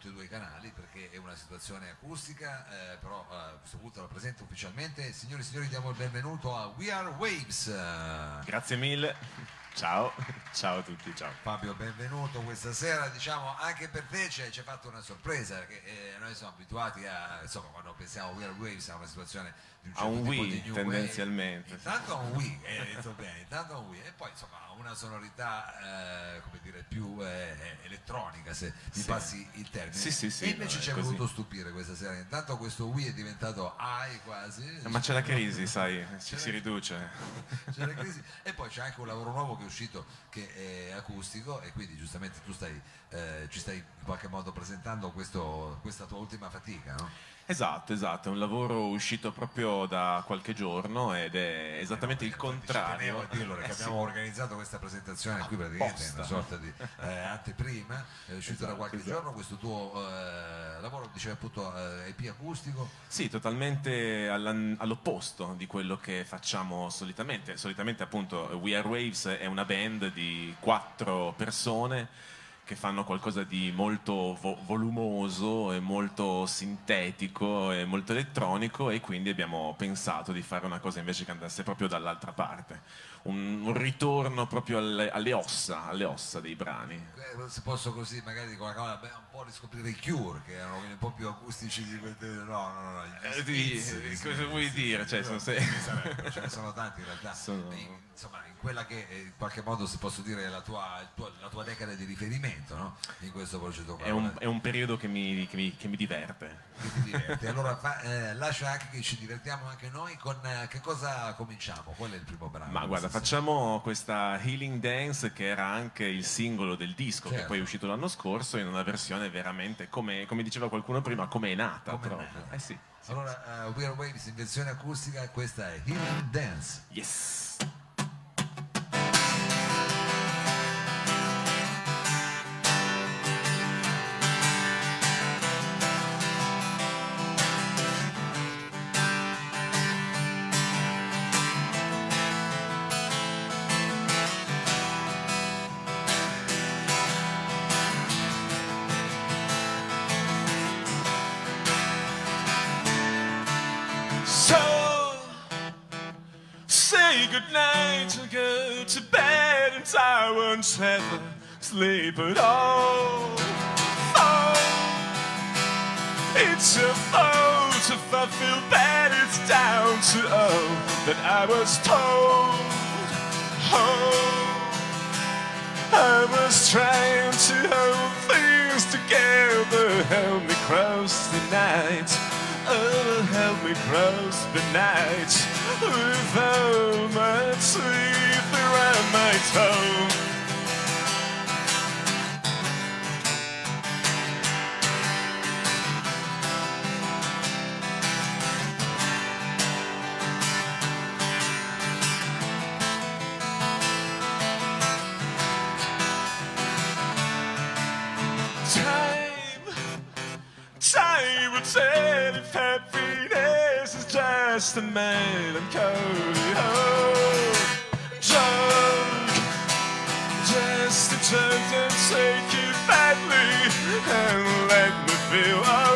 tutti e due i canali perché è una situazione acustica, eh, però eh, a questo punto la presento ufficialmente. Signori e signori, diamo il benvenuto a We Are Waves. Grazie mille. Ciao, ciao a tutti, ciao. Fabio, benvenuto questa sera. Diciamo anche per te ci hai fatto una sorpresa perché eh, noi siamo abituati a, insomma, quando pensiamo a We Are Waves a una situazione di un A certo un tipo Wii, di tendenzialmente. wave. Intanto a un Wii, hai detto bene, intanto a un Wii e poi insomma una sonorità eh, come dire più eh, elettronica se mi Sì. passi il termine. Sì, sì, sì, e invece no, ci hai voluto stupire questa sera. Intanto questo Wii è diventato AI quasi. Ma c'è la crisi, sai, ci si riduce. C'è la crisi. E poi c'è anche un lavoro nuovo che è uscito che è acustico e quindi giustamente tu stai, eh, ci stai in qualche modo presentando questo- questa tua ultima fatica, no? Esatto, esatto, è un lavoro uscito proprio da qualche giorno ed è esattamente il Infatti Ci contrario. tenevo a dirlo perché Eh sì. abbiamo organizzato questa presentazione qui praticamente è una sorta di eh, anteprima, è uscito da Esatto, qualche esatto. giorno questo tuo eh, lavoro, dicevi appunto eh, EP acustico, Sì, totalmente all'opposto di quello che facciamo solitamente. Solitamente appunto We Are Waves è una band di quattro persone che fanno qualcosa di molto vo- volumoso e molto sintetico e molto elettronico e quindi abbiamo pensato di fare una cosa invece che andasse proprio dall'altra parte. Un, un ritorno proprio alle, alle ossa, alle ossa dei brani. Eh, se posso così magari con la camera beh, un po' riscoprire i Cure che erano quelli un po' più acustici di quel no no no, gli Eh, Smiths, gli cosa Smiths, vuoi dire? Cioè, sono se- sarebbero, ce ne sono tanti in realtà Sono- in, insomma in quella che eh, in qualche modo se posso dire è la tua, la tua decada di riferimento no? in questo progetto qua È un, è un periodo che mi, che mi- che mi diverte. che ti. Allora fa- eh, lascia anche che ci divertiamo anche noi con eh, che cosa cominciamo? Qual è il primo brano? Ma guarda? Facciamo questa Healing Dance che era anche il singolo del disco che Certo. poi è uscito l'anno scorso in una versione veramente come, come diceva qualcuno prima, come è nata Come è proprio. nata. Eh sì. sì. Allora, uh, We Are Waves in versione acustica, questa è Healing Dance. Yes. And I won't ever sleep at all. Oh, it's a fault if I feel bad, it's down to oh that I was told. Oh, I was trying to hold things together, help me cross the night. Oh, help me cross the night without my teeth around my tongue. Just a melancholy. Oh, drunk, just a drunk and take it badly. And let me feel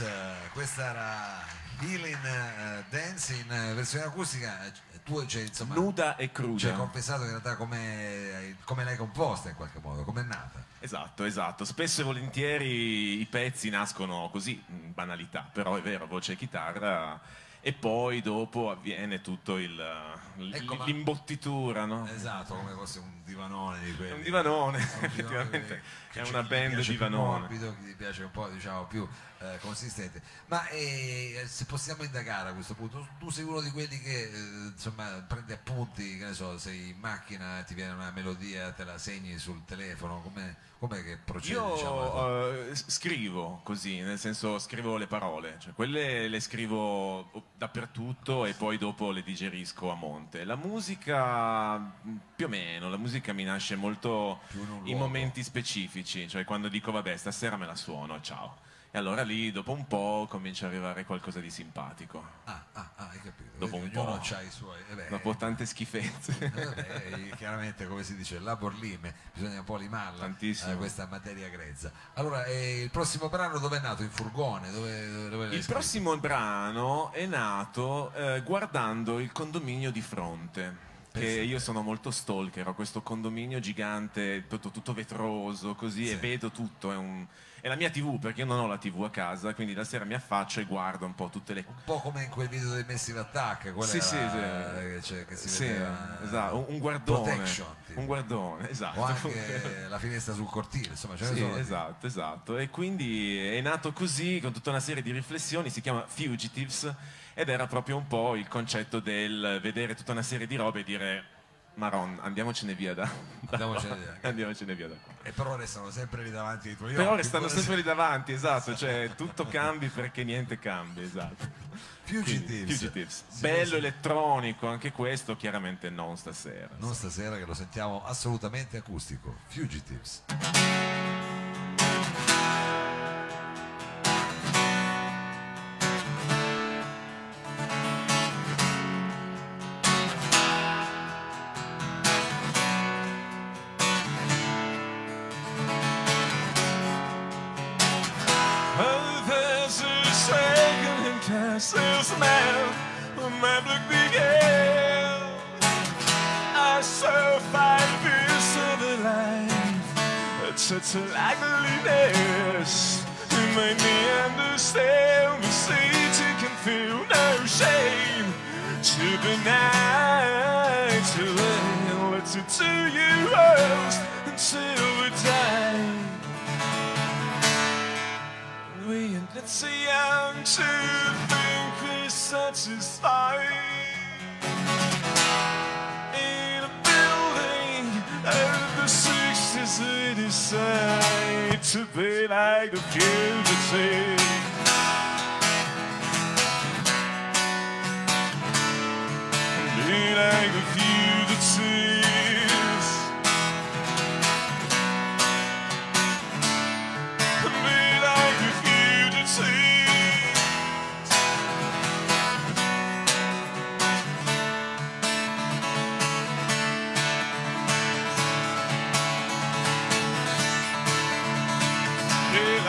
Eh, questa era Healing eh, Dance in eh, versione acustica. Eh, Tu cioè, insomma, Nuda e ci hai cruda. confessato in realtà come, come l'hai composta in qualche modo, come è nata. Esatto, esatto. Spesso e volentieri i pezzi nascono così, in banalità, però è vero, voce e chitarra. E poi dopo avviene tutto il, l- Ecco, ma- l'imbottitura, no? Esatto, come fosse un divanone di quelli. Un divanone, Un divanone effettivamente. che È una band piace più divanone. morbido, chi ti piace un po' diciamo più eh, consistente. Ma eh, se possiamo indagare a questo punto, tu sei uno di quelli che eh, insomma prende appunti, che ne so, sei in macchina, ti viene una melodia, te la segni sul telefono, com'è, com'è che procede? Io diciamo? eh, scrivo così, nel senso scrivo le parole, cioè quelle le scrivo dappertutto e poi dopo le digerisco a monte. La musica più o meno, la musica mi nasce molto in in momenti specifici, cioè quando dico vabbè stasera me la suono, ciao. E allora lì dopo un po' comincia ad arrivare qualcosa di simpatico, Ah, ah, ah, hai capito. dopo Vedi, un po'. ha i suoi. eh beh, dopo tante schifezze. Eh, vabbè, chiaramente come si dice labor lime bisogna un po' limarla Tantissimo. eh, questa materia grezza allora eh, il prossimo brano dove è nato? in furgone? dove, dove Il prossimo brano è nato eh, guardando il condominio di fronte. Che io sono molto stalker, ho questo condominio gigante, tutto, tutto vetroso, così, Sì. e vedo tutto. È, un- è la mia TV, perché io non ho la TV a casa, quindi la sera mi affaccio e guardo un po' tutte le un po' come in quel video dei Massive Attack quella Sì, sì, sì. cioè, che si Sì, vedeva esatto, un- un guardone. Protection, tipo. Un guardone, esatto. o anche la finestra sul cortile insomma ce Sì, esatto, esatto. E quindi è nato così, con tutta una serie di riflessioni, si chiama Fugitives, ed era proprio un po' il concetto del vedere tutta una serie di robe e dire Maron, andiamocene via da, da Andiamocene via." Andiamocene via da qua. e però restano sempre lì davanti ai tuoi Però restano sempre se- lì davanti, esatto, cioè tutto cambi perché niente cambia, esatto. Fugitives, Fugitives. Sì, Bello sì. elettronico, anche questo, chiaramente non stasera. non stasera che lo sentiamo assolutamente acustico Fugitives such a likeliness. You made me understand the Satan can feel no shame. To the night, to let's it to you rose until we die. We not so young to think we're satisfied. Decide to be like the fugitive.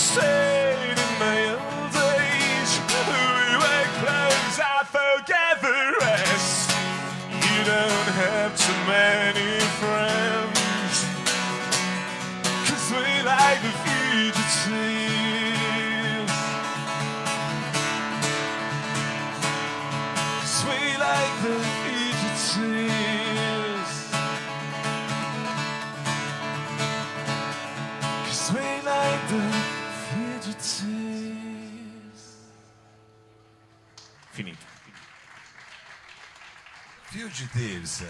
você. finito. Fugitives,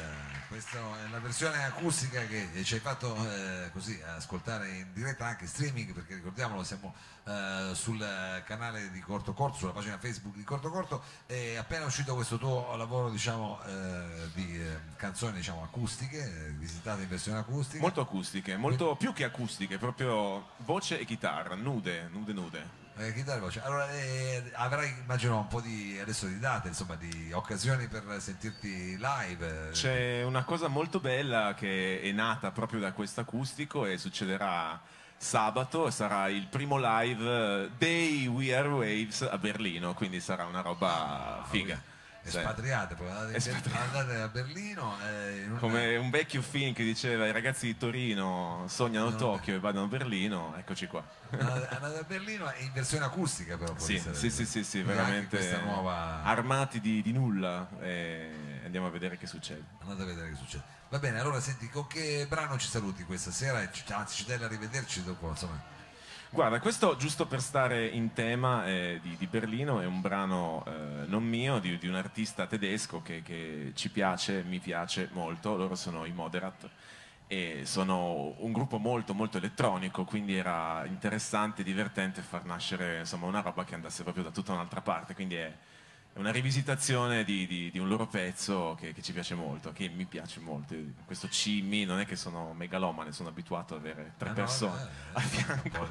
questa è la versione acustica che ci hai fatto eh, così ascoltare in diretta anche streaming perché ricordiamolo siamo eh, sul canale di Corto Corto, sulla pagina Facebook di Corto Corto è appena uscito questo tuo lavoro diciamo eh, di eh, canzoni diciamo acustiche, visitate in versione acustica. Molto acustiche, molto più che acustiche, proprio voce e chitarra, nude, nude, nude. Eh, chitarra e voce. Allora, eh, avrai immagino un po' di adesso di date, insomma, di occasioni per sentirti live. C'è una cosa molto bella che è nata proprio da questo acustico e succederà sabato sarà il primo live dei We Are Waves a Berlino, quindi sarà una roba figa. Espatriate, poi andate, Espatriate. andate a Berlino. Eh. Come un vecchio film che diceva i ragazzi di Torino sognano no, Tokyo e vanno a Berlino, eccoci qua. Andate a Berlino in versione acustica però. Sì, sì, sì, sì, sì, veramente nuova... armati di, di nulla andiamo a vedere che succede. Andate a vedere che succede. Va bene, allora senti, con che brano ci saluti questa sera? Anzi, ci dai a rivederci dopo, insomma. Guarda, questo giusto per stare in tema eh, di, di, Berlino è un brano eh, non mio, di, di, un artista tedesco che, che, ci piace, mi piace molto, loro sono i Moderat e sono un gruppo molto molto elettronico, quindi era interessante, divertente far nascere insomma, una roba che andasse proprio da tutta un'altra parte, quindi è, è una rivisitazione di, di, di, un loro pezzo che, che, ci piace molto, che mi piace molto. Questo CMI non è che sono megalomane, sono abituato ad avere tre ah, persone no, eh, a fianco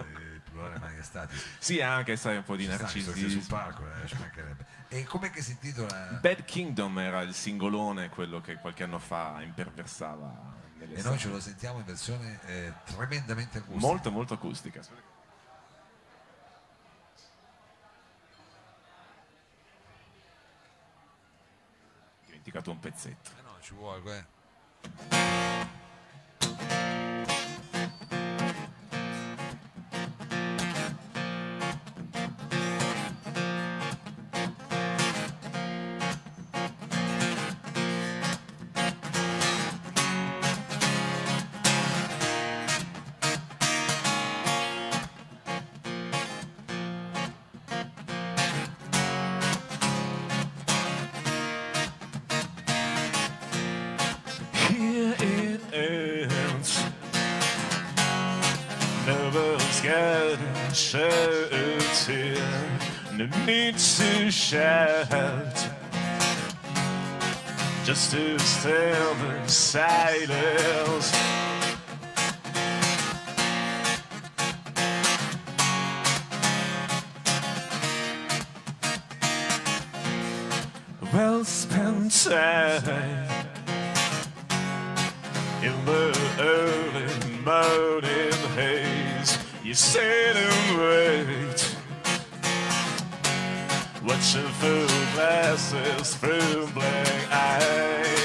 plurale maestati. Sì, anche sai un po' di narcisismo. sul palco, eh, ci mancherebbe. E com'è che si intitola? Bad Kingdom era il singolone, quello che qualche anno fa imperversava. E noi ce lo sentiamo in versione eh, tremendamente acustica. Molto, molto acustica. Dimenticato un pezzetto. Eh no, ci vuole, eh. No need to shout, just to still the silence. Well spent time in the early morning. You sit and wait Watching through glasses, through blank eyes.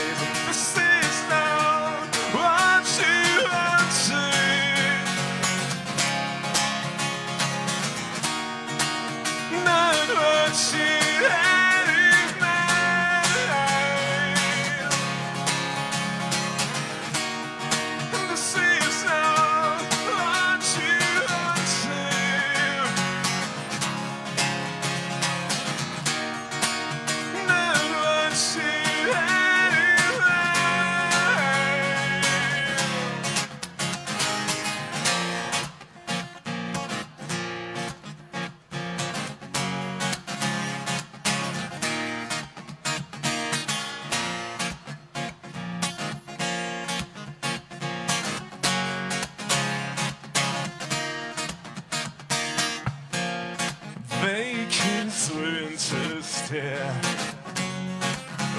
Winter stare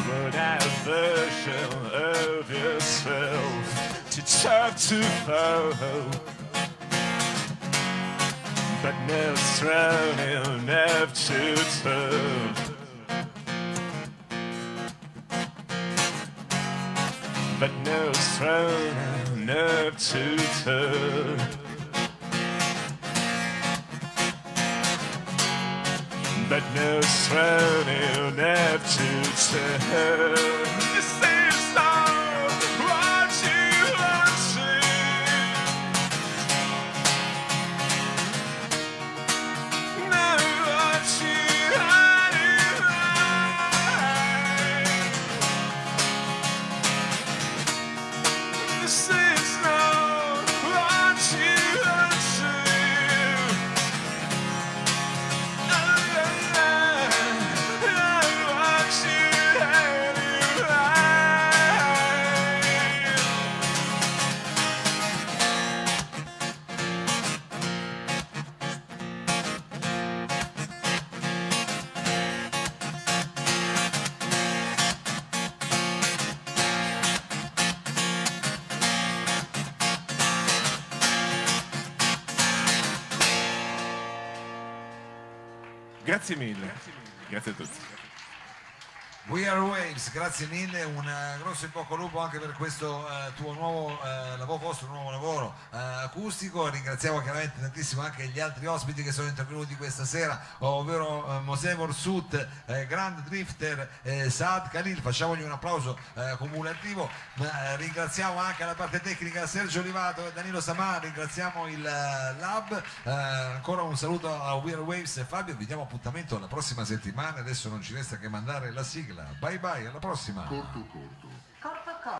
What a version of yourself To talk to follow But no strong enough to turn. But no strong enough to turn but no throne he'll have to turn. Grazie mille. Grazie a tutti. We Are Waves, grazie mille, un eh, grosso in bocca al lupo anche per questo eh, tuo nuovo eh, lavoro, vostro nuovo lavoro eh, acustico. Ringraziamo chiaramente tantissimo anche gli altri ospiti che sono intervenuti questa sera, ovvero eh, Mosè Morsut, Grand Drifter, Saad Khalil. Facciamogli un applauso cumulativo. Ringraziamo anche la parte tecnica Sergio Olivato e Danilo Samà, ringraziamo il Lab. Ancora un saluto a We Are Waves e Fabio, vi diamo appuntamento la prossima settimana. Adesso non ci resta che mandare la sigla. Bye bye, alla prossima. Corto corto.